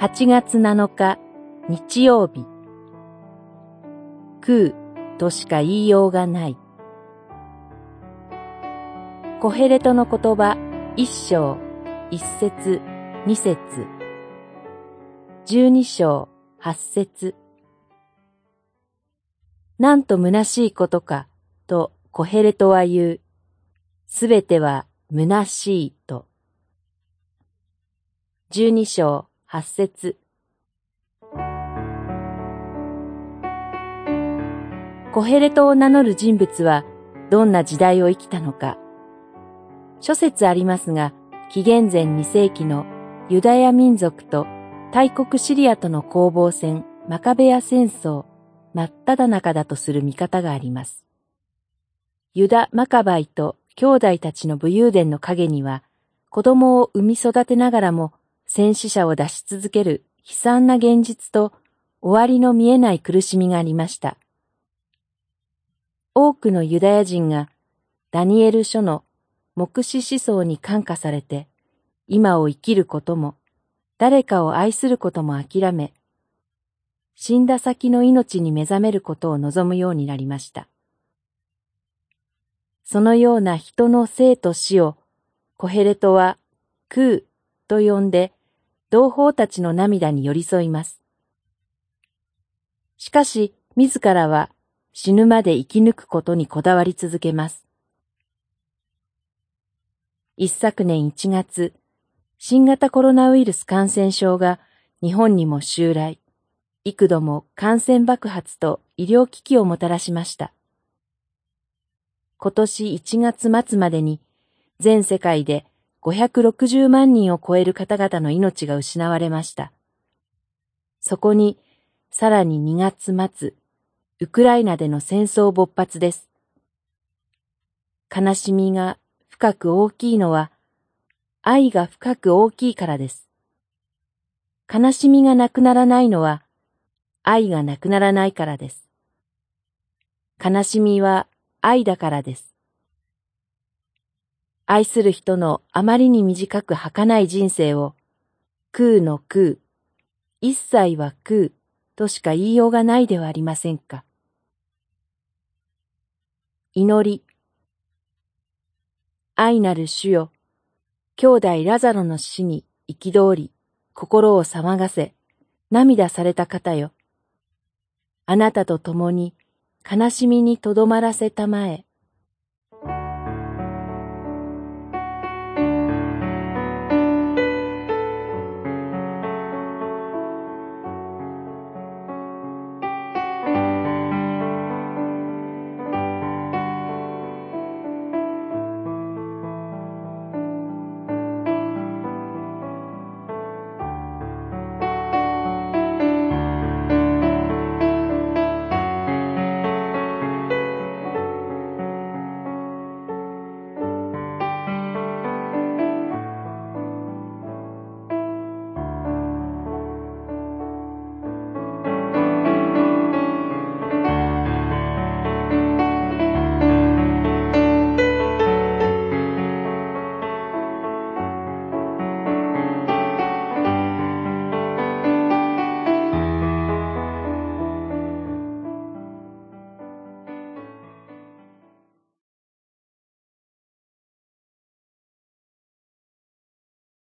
8月7日日曜日空としか言いようがないコヘレトの言葉一章一節二節十二章八節なんと虚しいことかとコヘレトは言う。すべては虚しいと。十二章八節コヘレトを名乗る人物はどんな時代を生きたのか。諸説ありますが、紀元前2世紀のユダヤ民族と大国シリアとの攻防戦マカベヤ戦争真っ只中だとする見方があります。ユダ・マカバイと兄弟たちの武勇伝の陰には子供を産み育てながらも戦死者を出し続ける悲惨な現実と終わりの見えない苦しみがありました。多くのユダヤ人がダニエル書の目視思想に感化されて、今を生きることも、誰かを愛することも諦め、死んだ先の命に目覚めることを望むようになりました。そのような人の生と死を、コヘレトは空と呼んで同胞たちの涙に寄り添います。しかし、自らは死ぬまで生き抜くことにこだわり続けます。一昨年1月、新型コロナウイルス感染症が日本にも襲来、幾度も感染爆発と医療危機をもたらしました。今年1月末までに全世界で560万人を超える方々の命が失われました。そこに、さらに2月末、ウクライナでの戦争勃発です。悲しみが深く大きいのは、愛が深く大きいからです。悲しみがなくならないのは、愛がなくならないからです。悲しみは愛だからです。愛する人のあまりに短く儚い人生を、空の空、一切は空としか言いようがないではありませんか。祈り。愛なる主よ、兄弟ラザロの死に憤り、心を騒がせ、涙された方よ。あなたと共に悲しみにとどまらせたまえ。